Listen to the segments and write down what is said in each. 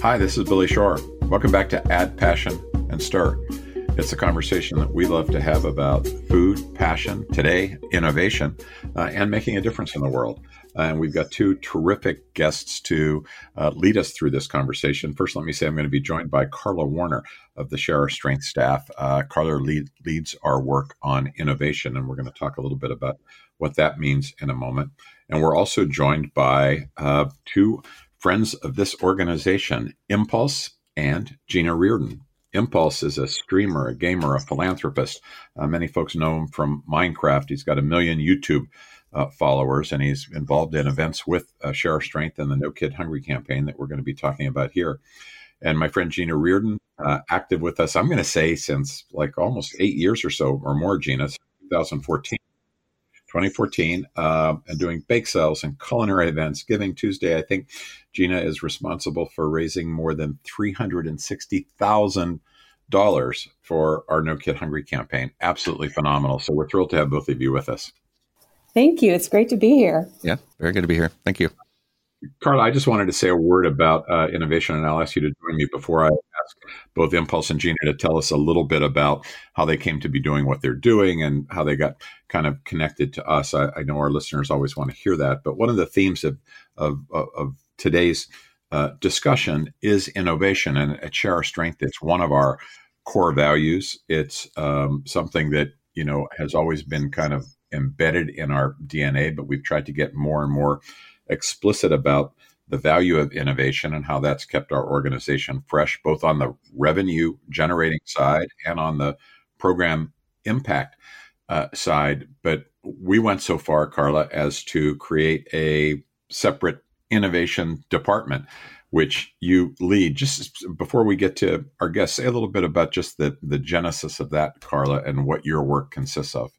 Hi, this is Billy Shore. Welcome back to Add Passion and Stir. It's a conversation that we love to have about food, passion, today, innovation, uh, and making a difference in the world. Uh, and we've got two terrific guests to uh, lead us through this conversation. First, let me say I'm going to be joined by Carla Warner of the Share Our Strength staff. Uh, Carla lead, leads our work on innovation, and we're going to talk a little bit about what that means in a moment. And we're also joined by uh, two friends of this organization, Impulse and Gina Reardon. Impulse is a streamer, a gamer, a philanthropist. Uh, many folks know him from Minecraft. He's got a million YouTube uh, followers, and he's involved in events with uh, Share Our Strength and the No Kid Hungry campaign that we're going to be talking about here. And my friend Gina Reardon, uh, active with us, I'm going to say since like almost eight years or so or more, Gina, 2014. 2014, uh, and doing bake sales and culinary events. Giving Tuesday, I think Gina is responsible for raising more than three hundred and sixty thousand dollars for our No Kid Hungry campaign. Absolutely phenomenal. So we're thrilled to have both of you with us. Thank you. It's great to be here. Yeah, very good to be here. Thank you. Carla, I just wanted to say a word about uh, innovation, and I'll ask you to join me before I ask both Impulse and Gina to tell us a little bit about how they came to be doing what they're doing and how they got kind of connected to us. I, I know our listeners always want to hear that, but one of the themes of of, of today's uh, discussion is innovation, and at Share Our Strength, it's one of our core values. It's um, something that you know has always been kind of embedded in our DNA, but we've tried to get more and more explicit about the value of innovation and how that's kept our organization fresh, both on the revenue generating side and on the program impact uh, side. But we went so far, Carla, as to create a separate innovation department, which you lead. Just before we get to our guests, say a little bit about just the, the genesis of that, Carla, and what your work consists of.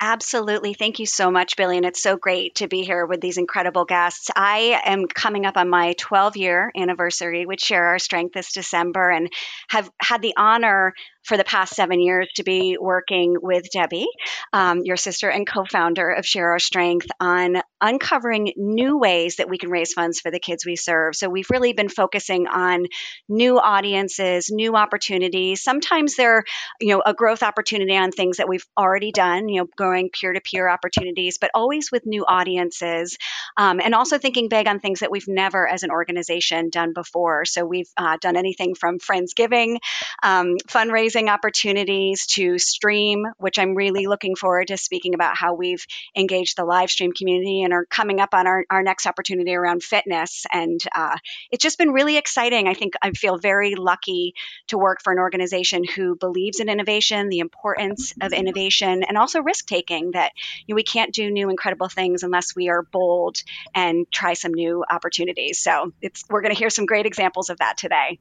Absolutely. Thank you so much, Billy. And it's so great to be here with these incredible guests. I am coming up on my 12 year anniversary with Share Our Strength this December and have had the honor for the past seven years to be working with Debbie, um, your sister and co founder of Share Our Strength, on uncovering new ways that we can raise funds for the kids we serve. So we've really been focusing on new audiences, new opportunities. Sometimes they're, you know, a growth opportunity on things that we've already done, you know, going peer to peer opportunities, but always with new audiences. Um, and also thinking big on things that we've never as an organization done before. So we've uh, done anything from Friendsgiving, um, fundraising opportunities to stream, which I'm really looking forward to speaking about how we've engaged the live stream community and are coming up on our, our next opportunity around fitness. And uh, it's just been really exciting. I think I feel very lucky to work for an organization who believes in innovation, the importance of innovation, and also risk taking that you know, we can't do new incredible things unless we are bold and try some new opportunities. So it's, we're going to hear some great examples of that today.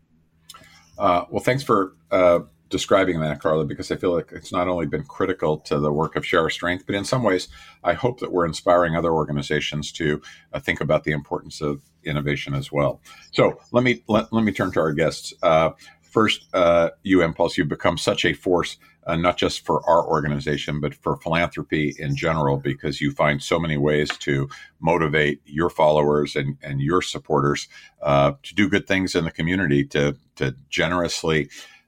Uh, well, thanks for uh, describing that, Carla, because I feel like it's not only been critical to the work of Share Our Strength, but in some ways, I hope that we're inspiring other organizations to uh, think about the importance of innovation as well. So let me let, let me turn to our guests. Uh, first, uh, you Impulse, you've become such a force. Uh, not just for our organization, but for philanthropy in general, because you find so many ways to motivate your followers and, and your supporters uh, to do good things in the community, to to generously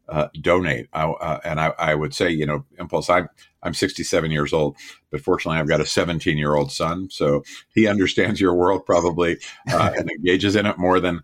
uh, donate. I, uh, and I, I, would say, you know, Impulse, I'm, I'm 67 years old, but fortunately I've got a 17 year old son. So he understands your world probably uh, and engages in it more than,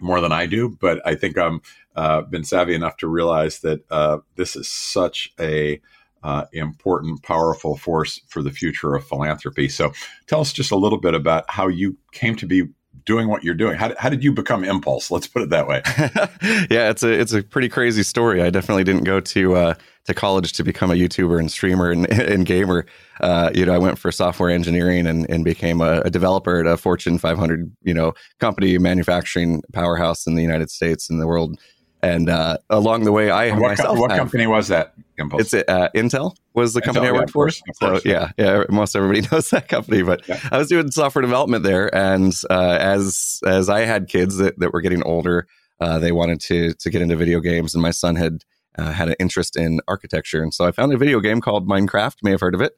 more than I do. But I think I'm uh, been savvy enough to realize that uh, this is such a, uh, important, powerful force for the future of philanthropy. So, tell us just a little bit about how you came to be doing what you're doing. How, how did you become Impulse? Let's put it that way. yeah, it's a it's a pretty crazy story. I definitely didn't go to uh, to college to become a YouTuber and streamer and, and gamer. Uh, you know, I went for software engineering and, and became a, a, developer at a Fortune 500 you know company, manufacturing powerhouse in the United States and the world. And uh, along the way, I what, myself what have, company was that? Impulse? It's uh, Intel was the company Intel, I worked yeah, for. Course, so yeah, yeah, most everybody knows that company. But yeah. I was doing software development there, and uh, as as I had kids that, that were getting older, uh, they wanted to to get into video games, and my son had uh, had an interest in architecture, and so I found a video game called Minecraft. May have heard of it.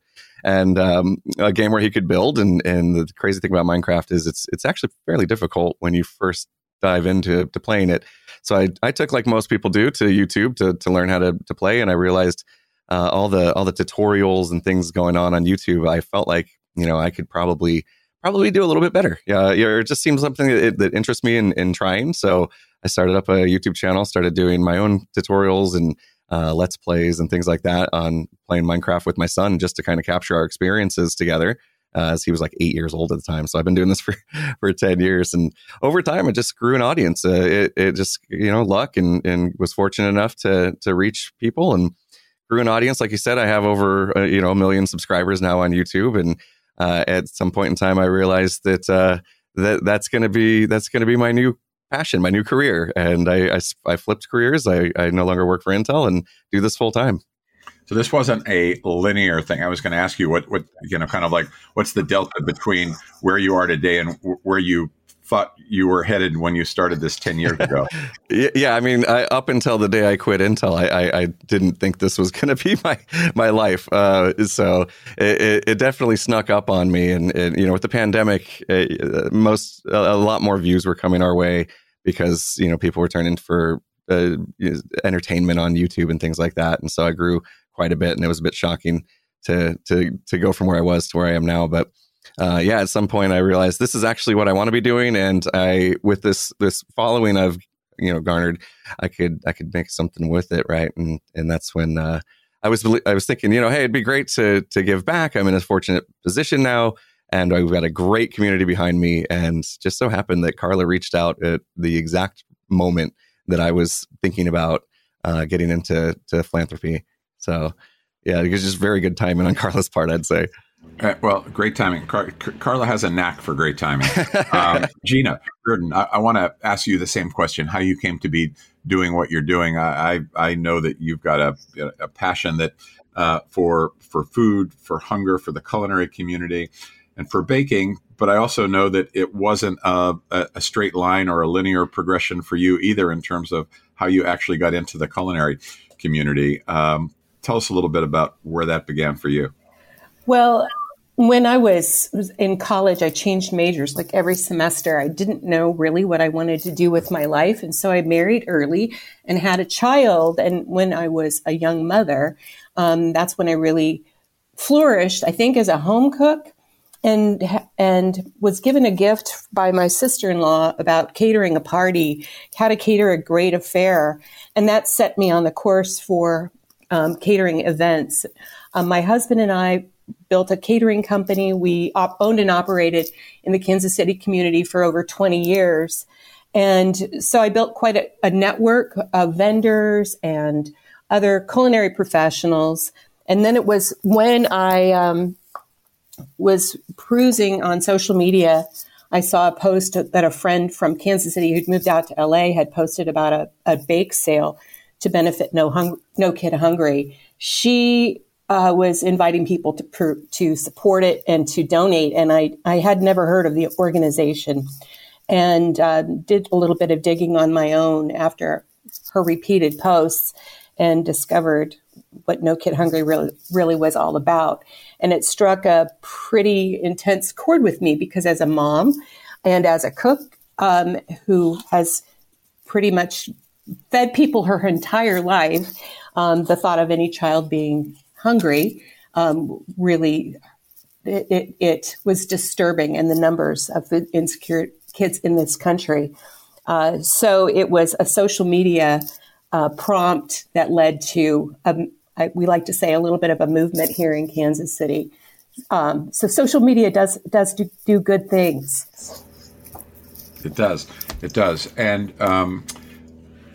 And um, a game where he could build, and and the crazy thing about Minecraft is it's it's actually fairly difficult when you first dive into to playing it. So I, I took like most people do to YouTube to to learn how to to play, and I realized uh, all the all the tutorials and things going on on YouTube. I felt like you know I could probably probably do a little bit better. Yeah, it just seems something that, that interests me in, in trying. So I started up a YouTube channel, started doing my own tutorials and uh, let's plays and things like that on playing Minecraft with my son, just to kind of capture our experiences together. Uh, as he was like eight years old at the time, so I've been doing this for for ten years, and over time it just grew an audience. Uh, it it just you know luck and and was fortunate enough to to reach people and grew an audience. Like you said, I have over uh, you know a million subscribers now on YouTube, and uh, at some point in time, I realized that uh, that that's to be that's to be my new passion, my new career. And I, I, I flipped careers. I, I no longer work for Intel and do this full time. So this wasn't a linear thing. I was going to ask you what, what you know, kind of like what's the delta between where you are today and where you thought you were headed when you started this 10 years ago. yeah, I mean, I, up until the day I quit Intel, I, I, I didn't think this was going to be my my life. Uh, so it, it, definitely snuck up on me. And, and you know, with the pandemic, it, uh, most a, a, lot more views were coming our way because you know people were turning for uh, entertainment on YouTube and things like that. And so I grew quite a bit, and it was a bit shocking to to to go from where I was to where I am now. But uh, yeah, at some point I realized this is actually what I want to be doing, and I with this this following I've you know garnered, I could I could make something with it, right? And and that's when uh, I was I was thinking, you know, hey, it'd be great to to give back. I'm in a fortunate position now, and I've got a great community behind me. And just so happened that Carla reached out at the exact moment that I was thinking about uh, getting into to philanthropy. So yeah, it was just very good timing on Carla's part, I'd say. Uh, well, great timing. Car- Carla has a knack for great timing. Um, Gina Reardon, I, I want to ask you the same question: How you came to be doing what you're doing? I I, I know that you've got a, a passion that uh, for for food, for hunger, for the culinary community, and for baking. But I also know that it wasn't a, a straight line or a linear progression for you either, in terms of how you actually got into the culinary community. Um, tell us a little bit about where that began for you. Well, when I was in college, I changed majors like every semester. I didn't know really what I wanted to do with my life. And so I married early and had a child. And when I was a young mother, um, that's when I really flourished, I think, as a home cook and and was given a gift by my sister-in-law about catering a party, how to cater a great affair, and that set me on the course for um, catering events. Um, my husband and I built a catering company. We op- owned and operated in the Kansas City community for over 20 years. And so I built quite a, a network of vendors and other culinary professionals. And then it was when I um, was cruising on social media, I saw a post that a friend from Kansas City who'd moved out to LA had posted about a, a bake sale to benefit No, Hung- no Kid Hungry. She uh, was inviting people to per- to support it and to donate, and I I had never heard of the organization, and uh, did a little bit of digging on my own after her repeated posts, and discovered what No Kid Hungry really really was all about, and it struck a pretty intense chord with me because as a mom and as a cook um, who has pretty much fed people her entire life, um, the thought of any child being hungry um, really it, it, it, was disturbing and the numbers of the insecure kids in this country. Uh, so it was a social media uh, prompt that led to, I, we like to say, a little bit of a movement here in Kansas City. Um, so social media does does do, do, good things. It does. It does. And um,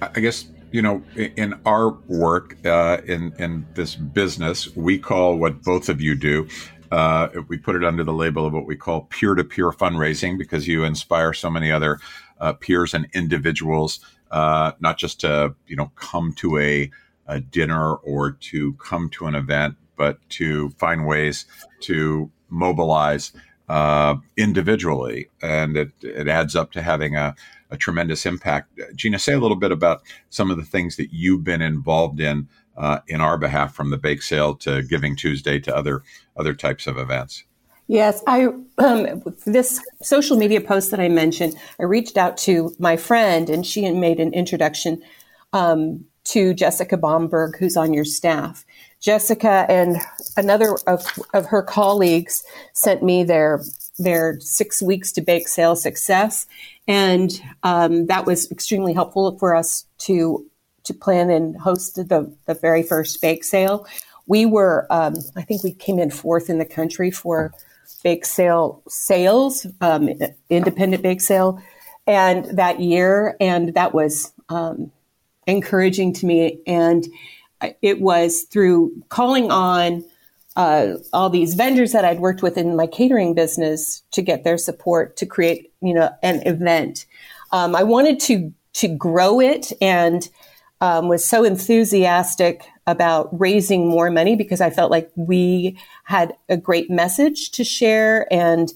I guess you know, in our work uh, in in this business, we call what both of you do. Uh, we put it under the label of what we call peer-to-peer fundraising because you inspire so many other uh, peers and individuals, uh, not just to you know come to a, a dinner or to come to an event, but to find ways to mobilize uh, individually, and it, it adds up to having a a tremendous impact. Gina, say a little bit about some of the things that you've been involved in uh, in our behalf, from the bake sale to Giving Tuesday to other other types of events. Yes, I um, this social media post that I mentioned. I reached out to my friend, and she made an introduction um, to Jessica Bomberg, who's on your staff. Jessica and another of, of her colleagues sent me their their six weeks to bake sale success, and um, that was extremely helpful for us to to plan and host the the very first bake sale. We were, um, I think, we came in fourth in the country for bake sale sales, um, independent bake sale, and that year, and that was um, encouraging to me. And it was through calling on uh, all these vendors that I'd worked with in my catering business to get their support to create, you know, an event. Um, I wanted to to grow it and um, was so enthusiastic about raising more money because I felt like we had a great message to share and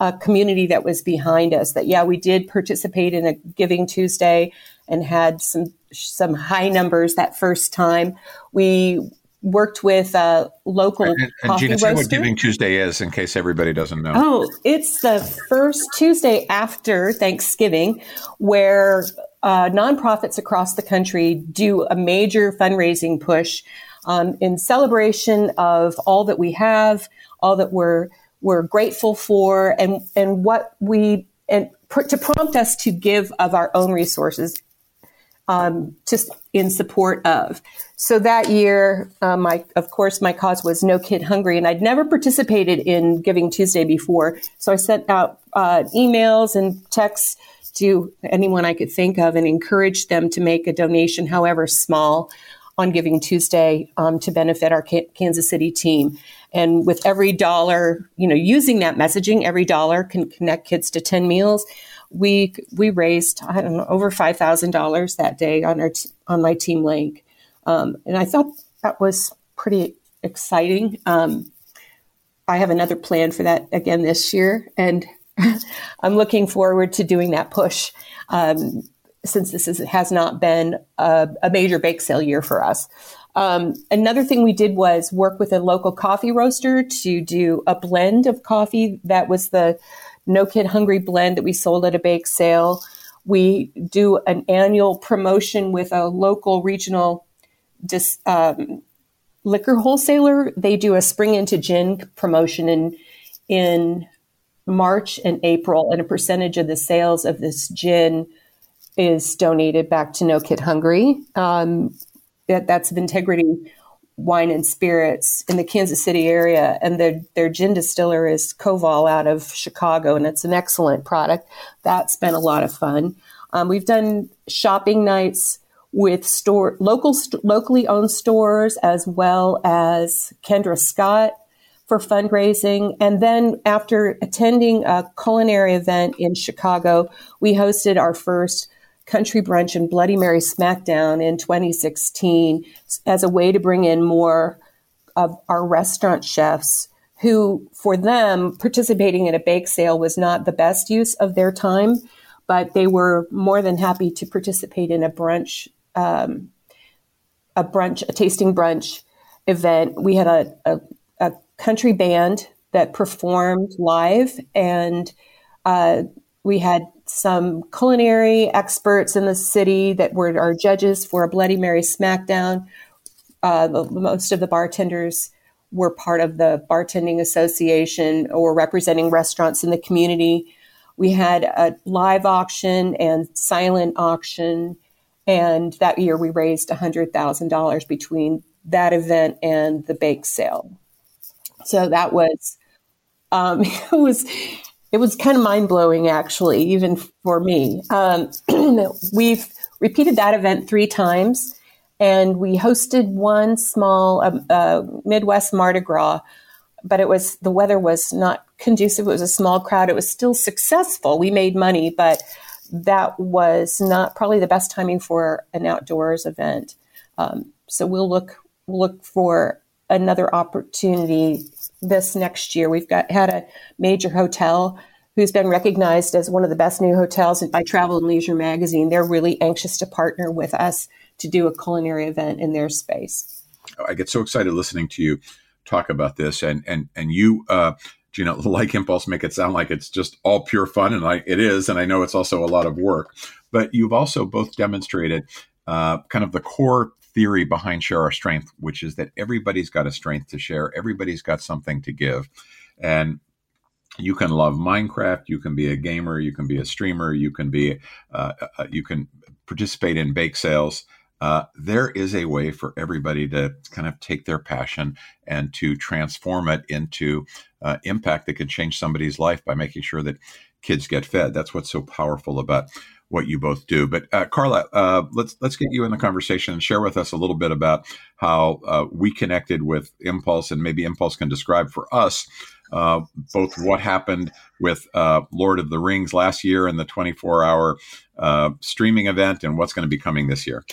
a community that was behind us. That yeah, we did participate in a Giving Tuesday and had some some high numbers that first time. We worked with a local and, and Gina, say what Giving Tuesday is, in case everybody doesn't know. Oh, it's the first Tuesday after Thanksgiving, where uh, nonprofits across the country do a major fundraising push um, in celebration of all that we have, all that we're we're grateful for, and and what we and pr- to prompt us to give of our own resources um, just in support of. So that year, uh, my of course my cause was No Kid Hungry, and I'd never participated in Giving Tuesday before. So I sent out uh, emails and texts to anyone I could think of and encouraged them to make a donation, however small, on Giving Tuesday um, to benefit our Kansas City team. And with every dollar, you know, using that messaging, every dollar can connect kids to 10 meals we we raised I don't know over five thousand dollars that day on our t- on my team link, um, and I thought that was pretty exciting. Um, I have another plan for that again this year, and I'm looking forward to doing that push. Um, since this is, has not been a, a, major bake sale year for us. Um, another thing we did was work with a local coffee roaster to do a blend of coffee that was the no Kid Hungry blend that we sold at a bake sale. We do an annual promotion with a local regional dis, um, liquor wholesaler. They do a spring into gin promotion in in March and April, and a percentage of the sales of this gin is donated back to No Kid Hungry. Um, that, that's Vintegrity wine and spirits in the Kansas City area, and their their gin distiller is Koval out of Chicago, and it's an excellent product. That's been a lot of fun. Um, we've done shopping nights with store local st- locally owned stores as well as Kendra Scott for fundraising. And then after attending a culinary event in Chicago, we hosted our first Country Brunch and Bloody Mary SmackDown in 2016 as a way to bring in more of our restaurant chefs who, for them, participating in a bake sale was not the best use of their time, but they were more than happy to participate in a brunch, um, a brunch, a tasting brunch event. We had a, a, a country band that performed live, and uh, we had some culinary experts in the city that were our judges for a Bloody Mary Smackdown. Uh, the, most of the bartenders were part of the bartending association or representing restaurants in the community. We had a live auction and silent auction, and that year we raised $100,000 between that event and the bake sale. So that was um, it was it was kind of mind blowing, actually, even for me. Um, we've repeated that event three times, and we hosted one small uh, uh, Midwest Mardi Gras, but it was the weather was not conducive. It was a small crowd. It was still successful. We made money, but that was not probably the best timing for an outdoors event. Um, so we'll look look for another opportunity this next year. We've got had a major hotel who's been recognized as one of the best new hotels by Travel and Leisure magazine. They're really anxious to partner with us to do a culinary event in their space. I get so excited listening to you talk about this, and and and you. Uh, you know, like Impulse make it sound like it's just all pure fun, and I, it is, and I know it's also a lot of work. But you've also both demonstrated uh, kind of the core theory behind Share Our Strength, which is that everybody's got a strength to share, everybody's got something to give, and you can love Minecraft, you can be a gamer, you can be a streamer, you can be, uh, uh, you can participate in bake sales. Uh, there is a way for everybody to kind of take their passion and to transform it into uh, impact that can change somebody's life by making sure that kids get fed. That's what's so powerful about what you both do. But uh, Carla, uh, let's let's get you in the conversation and share with us a little bit about how uh, we connected with Impulse, and maybe Impulse can describe for us uh, both what happened with uh, Lord of the Rings last year and the 24 hour uh, streaming event, and what's going to be coming this year.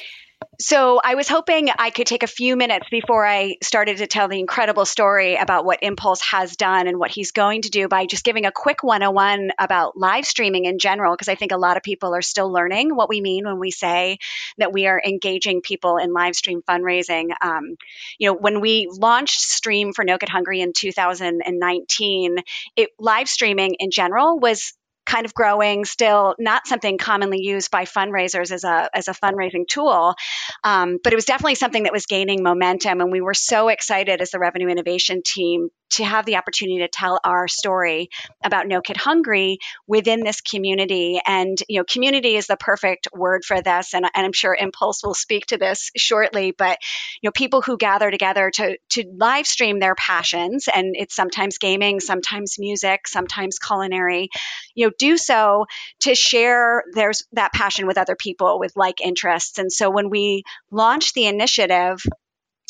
So I was hoping I could take a few minutes before I started to tell the incredible story about what Impulse has done and what he's going to do by just giving a quick 101 about live streaming in general, because I think a lot of people are still learning what we mean when we say that we are engaging people in live stream fundraising. Um, you know, when we launched Stream for No Kid Hungry in 2019, it, live streaming in general was kind of growing, still not something commonly used by fundraisers as a as a fundraising tool, um, but it was definitely something that was gaining momentum, and we were so excited as the revenue innovation team to have the opportunity to tell our story about No Kid Hungry within this community. And, you know, community is the perfect word for this. And, and I'm sure Impulse will speak to this shortly. But, you know, people who gather together to, to live stream their passions, and it's sometimes gaming, sometimes music, sometimes culinary, you know, do so to share there's that passion with other people with like interests. And so when we launched the initiative,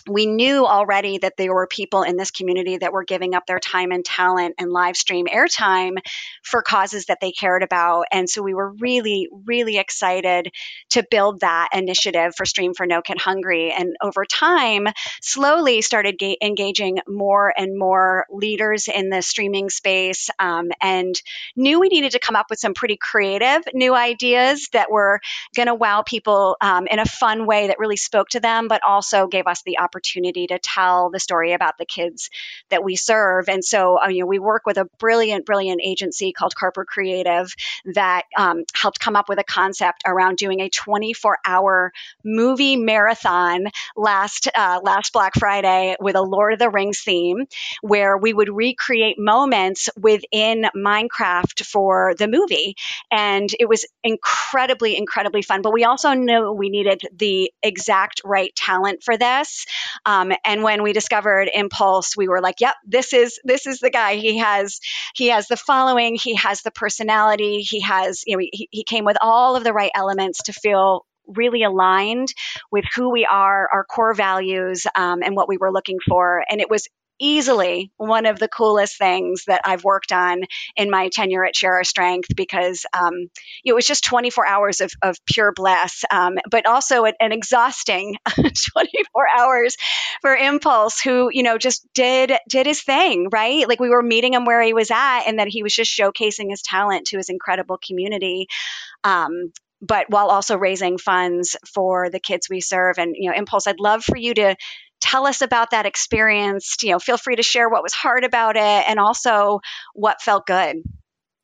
we knew already that there were people in this community that were giving up their time and talent and live stream airtime for causes that they cared about. And so we were really, really excited to build that initiative for Stream for No Kid Hungry. And over time, slowly started ga- engaging more and more leaders in the streaming space um, and knew we needed to come up with some pretty creative new ideas that were going to wow people um, in a fun way that really spoke to them, but also gave us the opportunity opportunity to tell the story about the kids that we serve. And so, uh, you know, we work with a brilliant, brilliant agency called Carper Creative that um, helped come up with a concept around doing a 24 hour movie marathon last uh, last Black Friday with a Lord of the Rings theme, where we would recreate moments within Minecraft for the movie, and it was incredibly, incredibly fun. But we also knew we needed the exact right talent for this. Um, and when we discovered Impulse, we were like, "Yep, this is this is the guy. He has he has the following. He has the personality. He has you know he, he came with all of the right elements to feel really aligned with who we are, our core values, um, and what we were looking for. And it was easily one of the coolest things that I've worked on in my tenure at Share Our Strength because um, it was just 24 hours of, of pure bliss, um, but also an, exhausting 24 hours for Impulse, who you know just did did his thing, right? Like we were meeting him where he was at, and that he was just showcasing his talent to his incredible community. Um, but while also raising funds for the kids we serve and you know impulse i'd love for you to tell us about that experience. You know, feel free to share what was hard about it and also what felt good.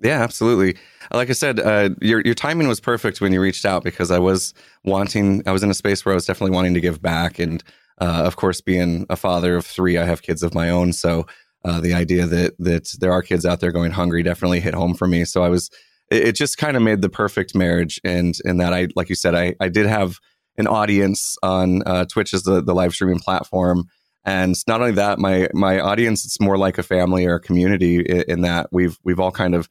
Yeah, absolutely. Like I said, uh, your your timing was perfect when you reached out because I was wanting. I was in a space where I was definitely wanting to give back, and uh, of course, being a father of three, I have kids of my own. So uh, the idea that that there are kids out there going hungry definitely hit home for me. So I was. It, it just kind of made the perfect marriage, and and that I, like you said, I I did have an audience on uh, Twitch as the, the live streaming platform. And not only that, my my audience it's more like a family or a community in, in that we've we've all kind of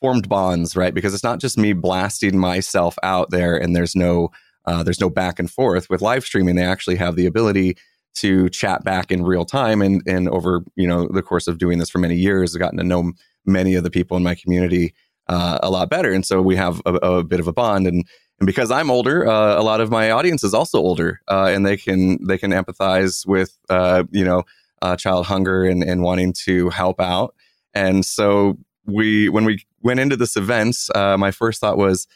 formed bonds, right? Because it's not just me blasting myself out there, and there's no uh, there's no back and forth with live streaming. They actually have the ability to chat back in real time, and and over you know the course of doing this for many years, I've gotten to know many of the people in my community uh, a lot better, and so we have a, a bit of a bond and and because I'm older, uh, a lot of my audience is also older, uh, and they can they can empathize with uh, you know uh, child hunger and, and wanting to help out. And so we when we went into this event, uh, my first thought was,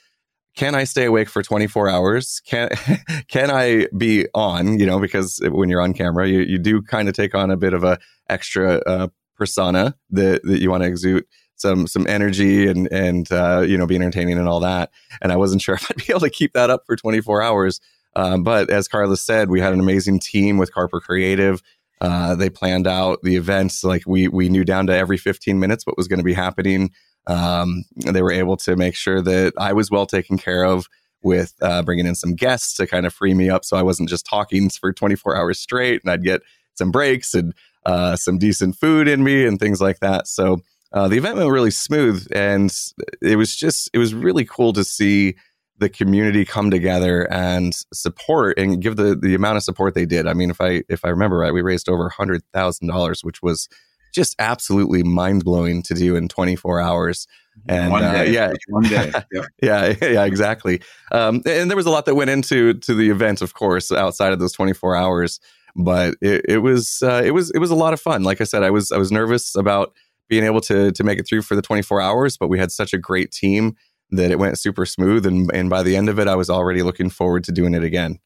can I stay awake for 24 hours? Can can I be on? You know, because when you're on camera, you, you do kind of take on a bit of a extra uh, persona that, that you want to exude some some energy and and uh, you know be entertaining and all that. And I wasn't sure if I'd be able to keep that up for 24 hours. Um, but as Carla said, we had an amazing team with Carper Creative. Uh, they planned out the events like we we knew down to every 15 minutes what was going to be happening. Um, they were able to make sure that I was well taken care of with uh, bringing in some guests to kind of free me up, so I wasn't just talking for 24 hours straight, and I'd get some breaks and uh, some decent food in me and things like that. So uh, the event went really smooth, and it was just it was really cool to see the community come together and support and give the the amount of support they did. I mean, if I if I remember right, we raised over hundred thousand dollars, which was just absolutely mind blowing to do in 24 hours. And one uh, day, uh, yeah, one day, yep. yeah, yeah, exactly. Um, and there was a lot that went into to the event, of course, outside of those 24 hours. But it, it was uh, it was it was a lot of fun. Like I said, I was I was nervous about being able to to make it through for the 24 hours, but we had such a great team that it went super smooth. And and by the end of it, I was already looking forward to doing it again.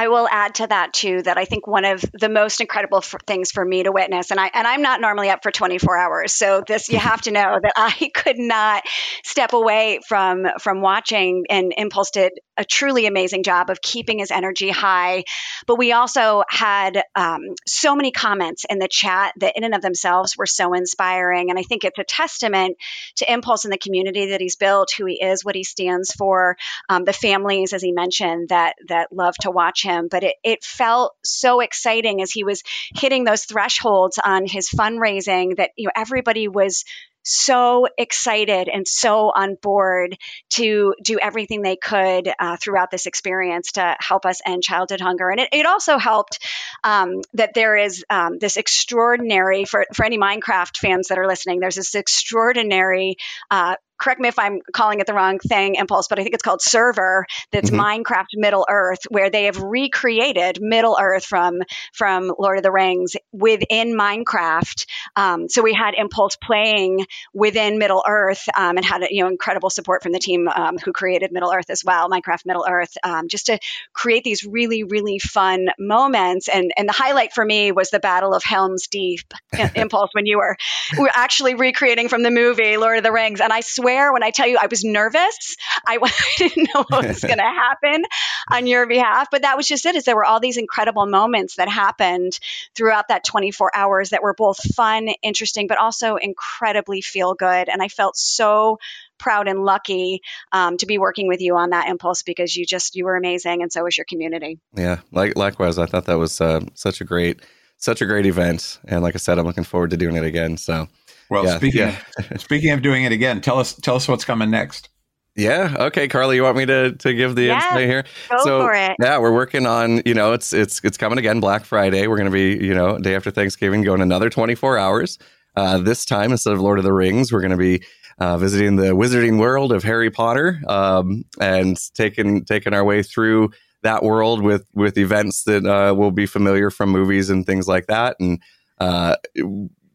I will add to that too that I think one of the most incredible f- things for me to witness, and I and I'm not normally up for 24 hours, so this you have to know that I could not step away from from watching. And Impulse did a truly amazing job of keeping his energy high, but we also had um, so many comments in the chat that in and of themselves were so inspiring, and I think it's a testament to Impulse and the community that he's built, who he is, what he stands for, um, the families, as he mentioned, that that love to watch watch him, but it, it felt so exciting as he was hitting those thresholds on his fundraising that you know everybody was so excited and so on board to do everything they could uh, throughout this experience to help us end childhood hunger. And it, it also helped um, that there is um, this extraordinary, for, for any Minecraft fans that are listening, there's this extraordinary uh, correct me if I'm calling it the wrong thing, Impulse, but I think it's called Server. That's mm-hmm. Minecraft Middle Earth, where they have recreated Middle Earth from from Lord of the Rings within Minecraft. Um, so we had Impulse playing within Middle Earth um, and had you know incredible support from the team um, who created Middle Earth as well, Minecraft Middle Earth, um, just to create these really really fun moments. And and the highlight for me was the Battle of Helm's Deep, Impulse, when you were we were actually recreating from the movie Lord of the Rings, and I swear swear when I tell you I was nervous, I, I didn't know what was going to happen on your behalf. But that was just it. Is there were all these incredible moments that happened throughout that 24 hours that were both fun, interesting, but also incredibly feel good. And I felt so proud and lucky um, to be working with you on that impulse because you just you were amazing and so was your community yeah like likewise i thought that was uh, such a great such a great event and like i said i'm looking forward to doing it again so well, yeah, speaking yeah. Of, speaking of doing it again, tell us tell us what's coming next. Yeah. Okay, Carly, you want me to to give the yes, insight here? Go so, for it. Yeah, we're working on. You know, it's it's it's coming again. Black Friday. We're going to be you know day after Thanksgiving, going another twenty four hours. Uh, this time instead of Lord of the Rings, we're going to be uh, visiting the Wizarding world of Harry Potter um, and taking taking our way through that world with with events that uh, will be familiar from movies and things like that. And uh,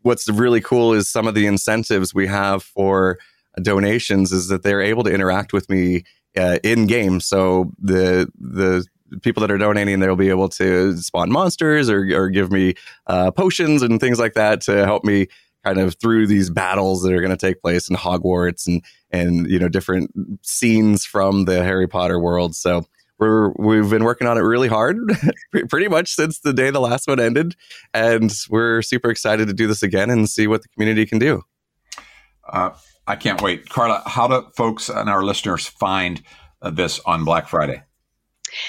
what's really cool is some of the incentives we have for donations is that they're able to interact with me uh, in game. So the the people that are donating, they'll be able to spawn monsters or, or give me uh, potions and things like that to help me kind of through these battles that are going to take place in Hogwarts and and you know different scenes from the Harry Potter world. So we're we've been working on it really hard pretty much since the day the last one ended and we're super excited to do this again and see what the community can do. Uh, i can't wait. Carla how do folks and our listeners find uh, this on black friday?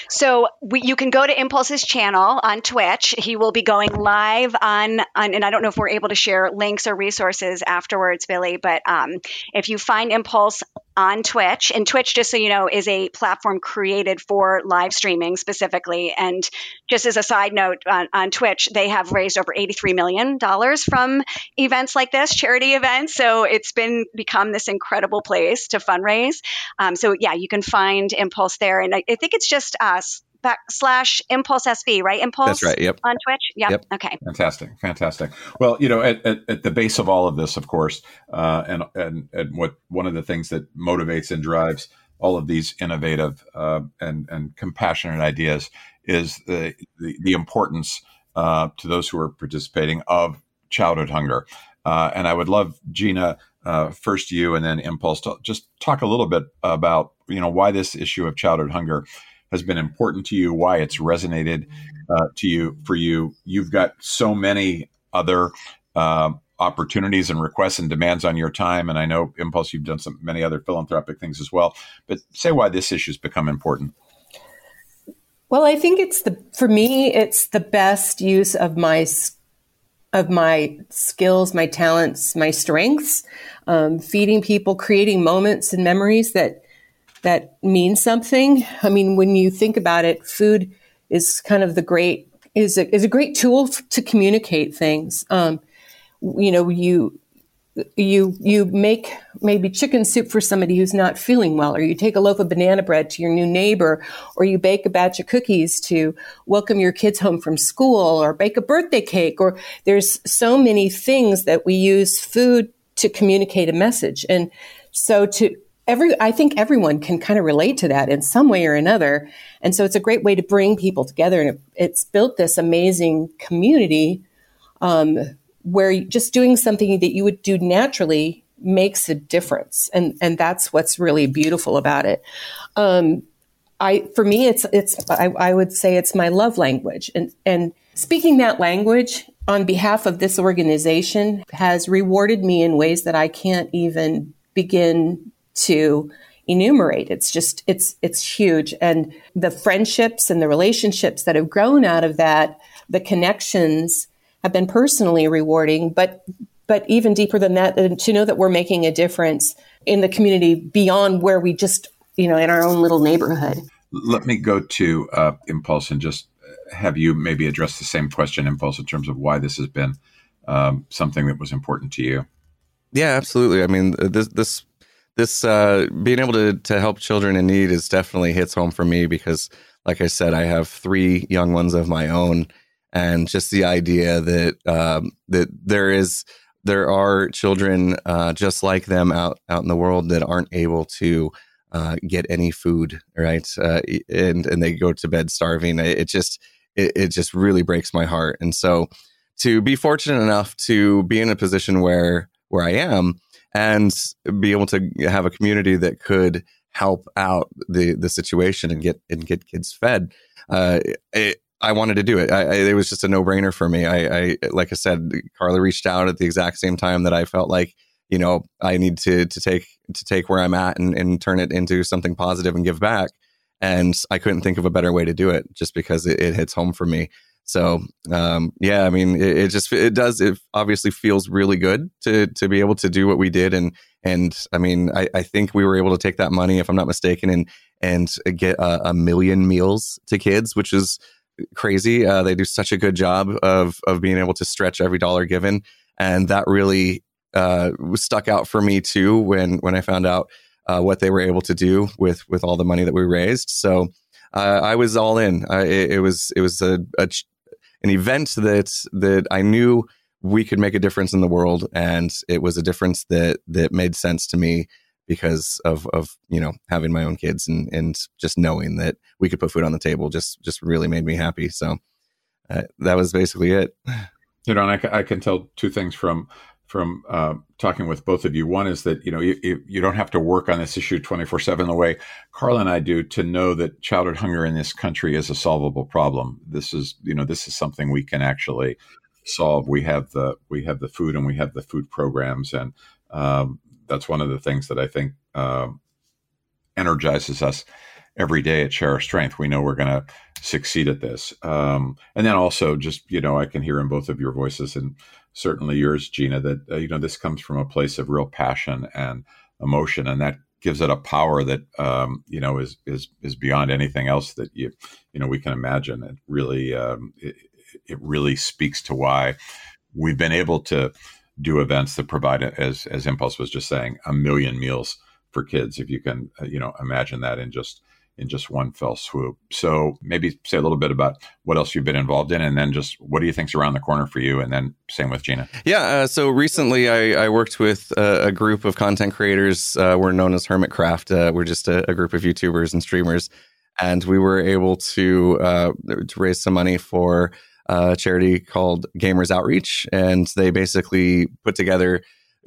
So we, you can go to Impulse's channel on Twitch. He will be going live on, on, and I don't know if we're able to share links or resources afterwards, Billy, but um, if you find Impulse on Twitch. And Twitch, just so you know, is a platform created for live streaming specifically. And just as a side note, on, on Twitch, they have raised over $83 million from events like this, charity events. So it's been become this incredible place to fundraise. Um, so yeah, you can find Impulse there. And I, I think it's just us backslash impulse SV, right? Impulse. That's right. Yep. On Twitch. Yep. yep. Okay. Fantastic. Fantastic. Well, you know, at, at, at the base of all of this, of course, uh, and, and, and what one of the things that motivates and drives all of these innovative uh, and, and compassionate ideas is the, the, the importance uh, to those who are participating of childhood hunger. Uh, and I would love Gina uh, first you and then Impulse to just talk a little bit about you know why this issue of childhood hunger has been important to you, why it's resonated uh, to you for you. You've got so many other uh, opportunities and requests and demands on your time, and I know Impulse, you've done some many other philanthropic things as well. But say why this issue has become important. Well, I think it's the for me, it's the best use of my of my skills, my talents, my strengths, um, feeding people, creating moments and memories that that mean something. I mean, when you think about it, food is kind of the great is a, is a great tool f- to communicate things. Um, you know, you you you make maybe chicken soup for somebody who's not feeling well or you take a loaf of banana bread to your new neighbor or you bake a batch of cookies to welcome your kids home from school or bake a birthday cake or there's so many things that we use food to communicate a message and so to every i think everyone can kind of relate to that in some way or another. And so it's a great way to bring people together. And it, it's built this amazing community um, where just doing something that you would do naturally makes a difference. And and that's what's really beautiful about it. Um, i for me it's it's I, I would say it's my love language. And and speaking that language on behalf of this organization has rewarded me in ways that i can't even begin to enumerate it's just it's it's huge and the friendships and the relationships that have grown out of that the connections have been personally rewarding, but but even deeper than that, to know that we're making a difference in the community beyond where we just you know in our own little neighborhood. Let me go to uh, Impulse and just have you maybe address the same question, Impulse, in terms of why this has been um, something that was important to you. Yeah, absolutely. I mean, this this this uh, being able to to help children in need is definitely hits home for me because, like I said, I have three young ones of my own, and just the idea that um, that there is there are children uh, just like them out out in the world that aren't able to uh, get any food, right? Uh, and and they go to bed starving. It just it, it just really breaks my heart. And so to be fortunate enough to be in a position where where I am and be able to have a community that could help out the the situation and get and get kids fed. Uh, it, I wanted to do it. I, I, it was just a no brainer for me. I, I, like I said, Carla reached out at the exact same time that I felt like, you know, I need to to take to take where I'm at and, and turn it into something positive and give back. And I couldn't think of a better way to do it, just because it, it hits home for me. So, um, yeah, I mean, it, it, just it does. It obviously feels really good to to be able to do what we did, and and I mean, I, I think we were able to take that money, if I'm not mistaken, and and get a, a million meals to kids, which is crazy. Uh, they do such a good job of of being able to stretch every dollar given, and that really uh, stuck out for me too when when I found out uh, what they were able to do with with all the money that we raised. So uh, I was all in. It, it, was it was a, a an event that that I knew we could make a difference in the world, and it was a difference that that made sense to me because of of you know having my own kids and and just knowing that we could put food on the table just just really made me happy. So uh, that was basically it. You know, and I, I can tell two things from from uh, talking with both of you. One is that you know you, you don't have to work on this issue twenty four seven the way Carla and I do to know that childhood hunger in this country is a solvable problem. This is you know this is something we can actually solve. We have the we have the food and we have the food programs and um, that's one of the things that I think uh, energizes us every day at Share Our Strength. We know we're going to succeed at this. Um, and then also, just you know, I can hear in both of your voices, and certainly yours, Gina, that uh, you know this comes from a place of real passion and emotion, and that gives it a power that um, you know is is is beyond anything else that you you know we can imagine. It really um, it, it really speaks to why we've been able to do events that provide, as as Impulse was just saying, a million meals for kids. If you can, uh, you know, imagine that in just in just one fell swoop. So maybe say a little bit about what else you've been involved in, and then just what do you think's around the corner for you, and then same with Gina. Yeah. Uh, so recently, I, I worked with uh, a group of content creators. Uh, we're known as Hermitcraft. Uh, we're just a, a, group of YouTubers and streamers, and we were able to uh, to raise some money for a charity called Gamers Outreach, and they basically put together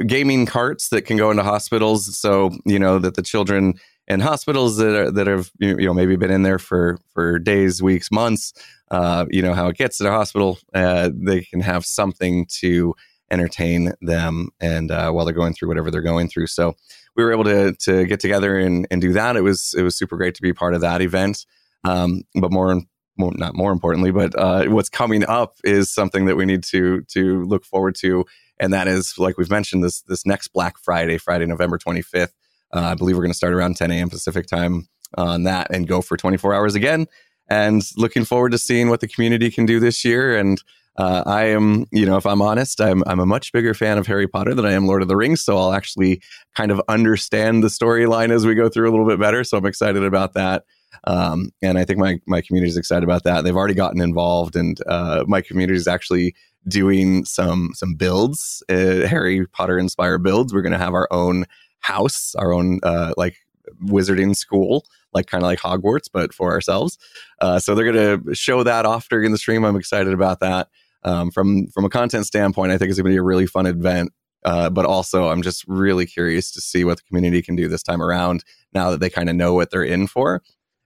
gaming carts that can go into hospitals. So you know that the children in hospitals that are, that have you know maybe been in there for for days, weeks, months. Uh, you know how it gets to the hospital. Uh, they can have something to entertain them and uh, while they're going through whatever they're going through. So we were able to to get together and, and do that. It was it was super great to be part of that event. Um, but more, more, not more importantly, but uh, what's coming up is something that we need to to look forward to, and that is like we've mentioned this this next Black Friday, Friday, November twenty fifth. Uh, I believe we're going to start around 10 a.m. Pacific time on that and go for 24 hours again. And looking forward to seeing what the community can do this year and uh, I am, you know, if I'm honest, I'm I'm a much bigger fan of Harry Potter than I am Lord of the Rings. So I'll actually kind of understand the storyline as we go through a little bit better. So I'm excited about that. Um, and I think my my community is excited about that. They've already gotten involved, and uh, my community is actually doing some some builds, uh, Harry Potter inspired builds. We're going to have our own house, our own uh, like wizarding school like kind of like Hogwarts, but for ourselves. Uh, so they're going to show that off during the stream. I'm excited about that. Um, from from a content standpoint, I think it's going to be a really fun event. Uh, but also, I'm just really curious to see what the community can do this time around. Now that they kind of know what they're in for.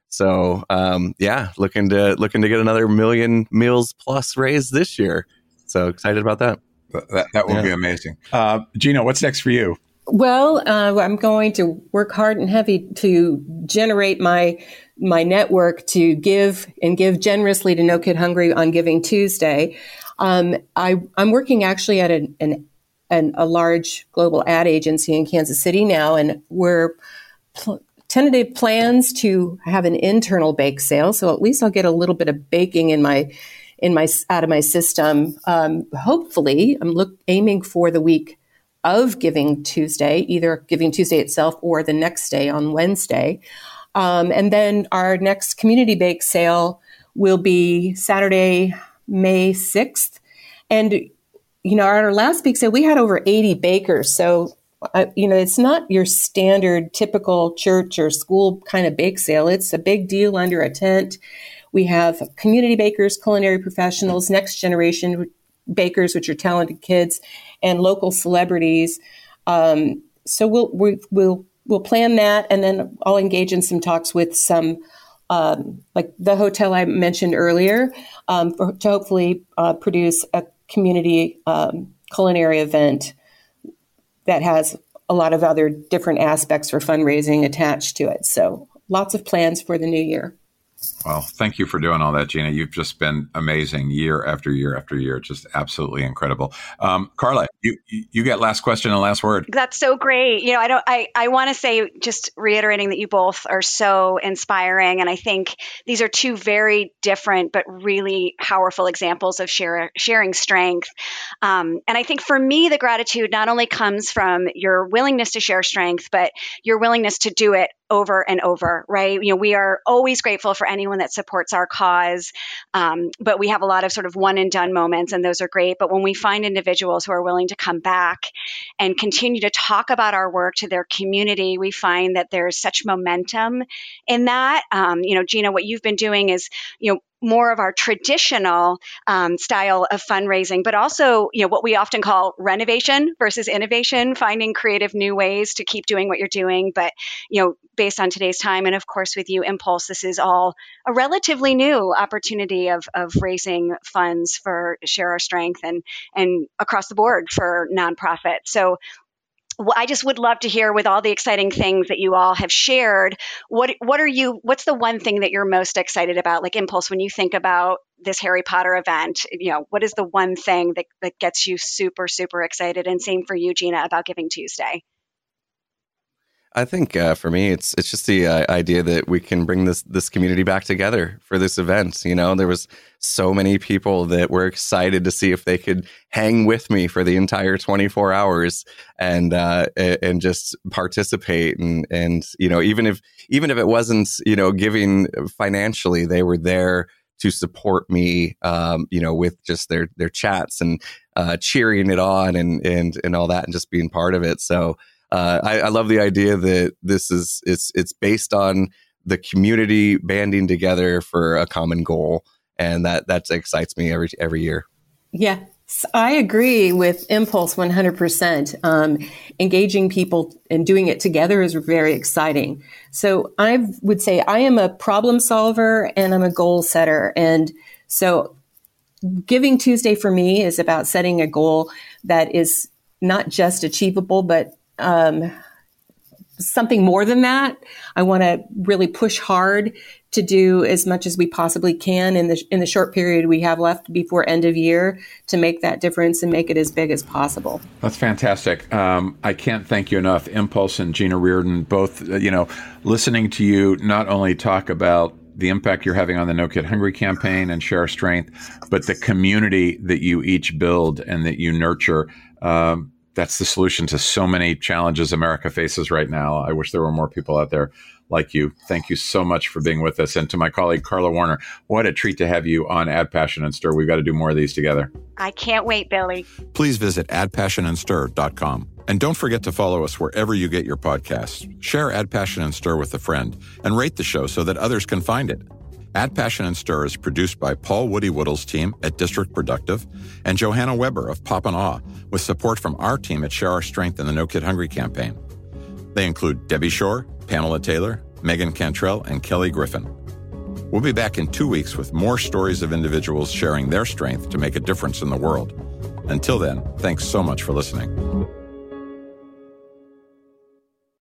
So um, yeah, looking to looking to get another million meals plus raised this year. So excited about that. That, that will yeah. be amazing. Uh, Gina, what's next for you? Well, uh, I'm going to work hard and heavy to generate my my network to give and give generously to No Kid Hungry on Giving Tuesday. Um, I, am working actually at an, an, an, a large global ad agency in Kansas City now, and we're pl- tentative plans to have an internal bake sale. So at least I'll get a little bit of baking in my in my out of my system. Um, hopefully, I'm look aiming for the week of Giving Tuesday, either Giving Tuesday itself or the next day on Wednesday. Um, and then our next community bake sale will be Saturday, May 6th. And, you know, our last bake sale, we had over 80 bakers. So, uh, you know, it's not your standard typical church or school kind of bake sale. It's a big deal under a tent. We have community bakers, culinary professionals, next generation bakers, which are talented kids, and local celebrities. Um, so we'll we, will we'll plan that, and then I'll engage in some talks with some. Um, like the hotel I mentioned earlier, um, for, to hopefully uh, produce a community um, culinary event that has a lot of other different aspects for fundraising attached to it. So lots of plans for the new year. Well, thank you for doing all that, Gina. You've just been amazing year after year after year. Just absolutely incredible. Um, Carla, you you get last question and last word. That's so great. You know, I don't. I I want to say just reiterating that you both are so inspiring, and I think these are two very different but really powerful examples of share, sharing strength. Um, and I think for me, the gratitude not only comes from your willingness to share strength, but your willingness to do it over and over, right? You know, we are always grateful for anyone that supports our cause, um, but we have a lot of sort of one and done moments, and those are great. But when we find individuals who are willing to come back and continue to talk about our work to their community, we find that there's such momentum in that. Um, you know, Gina, what you've been doing is, you know, more of our traditional um, style of fundraising, but also, you know, what we often call renovation versus innovation, finding creative new ways to keep doing what you're doing. But, you know, based on today's time, and of course with you, Impulse, this is all a relatively new opportunity of, of raising funds for Share Our Strength and, and across the board for nonprofits. So I just would love to hear with all the exciting things that you all have shared. What what are you? What's the one thing that you're most excited about? Like Impulse, when you think about this Harry Potter event, you know, what is the one thing that that gets you super super excited? And same for you, Gina, about Giving Tuesday. I think uh, for me, it's it's just the uh, idea that we can bring this this community back together for this event. You know, there was so many people that were excited to see if they could hang with me for the entire 24 hours and uh, and just participate and and you know even if even if it wasn't you know giving financially, they were there to support me, um, you know, with just their their chats and uh, cheering it on and and and all that, and just being part of it. So uh, I, I, love the idea that this is it's it's based on the community banding together for a common goal and that that excites me every every year. Yeah, I agree with Impulse 100%. Um, engaging people and doing it together is very exciting. So I would say I am a problem solver and I'm a goal setter. And so Giving Tuesday for me is about setting a goal that is not just achievable, but um, something more than that. I want to really push hard to do as much as we possibly can in the in the short period we have left before end of year to make that difference and make it as big as possible. That's fantastic. Um, I can't thank you enough, Impulse and Gina Reardon. Both, uh, you know, listening to you not only talk about the impact you're having on the No Kid Hungry campaign and Share Strength, but the community that you each build and that you nurture. Um, that's the solution to so many challenges America faces right now. I wish there were more people out there like you. Thank you so much for being with us. And to my colleague, Carla Warner, what a treat to have you on Add Passion and Stir. We've got to do more of these together. I can't wait, Billy. Please visit addpassionandstir.com. And don't forget to follow us wherever you get your podcasts. Share Add Passion and Stir with a friend and rate the show so that others can find it. Add Passion and Stir is produced by Paul Woody Woodall's team at District Productive and Johanna Weber of Pop and Awe with support from our team at Share Our Strength and the No Kid Hungry campaign. They include Debbie Shore, Pamela Taylor, Megan Cantrell, and Kelly Griffin. We'll be back in two weeks with more stories of individuals sharing their strength to make a difference in the world. Until then, thanks so much for listening.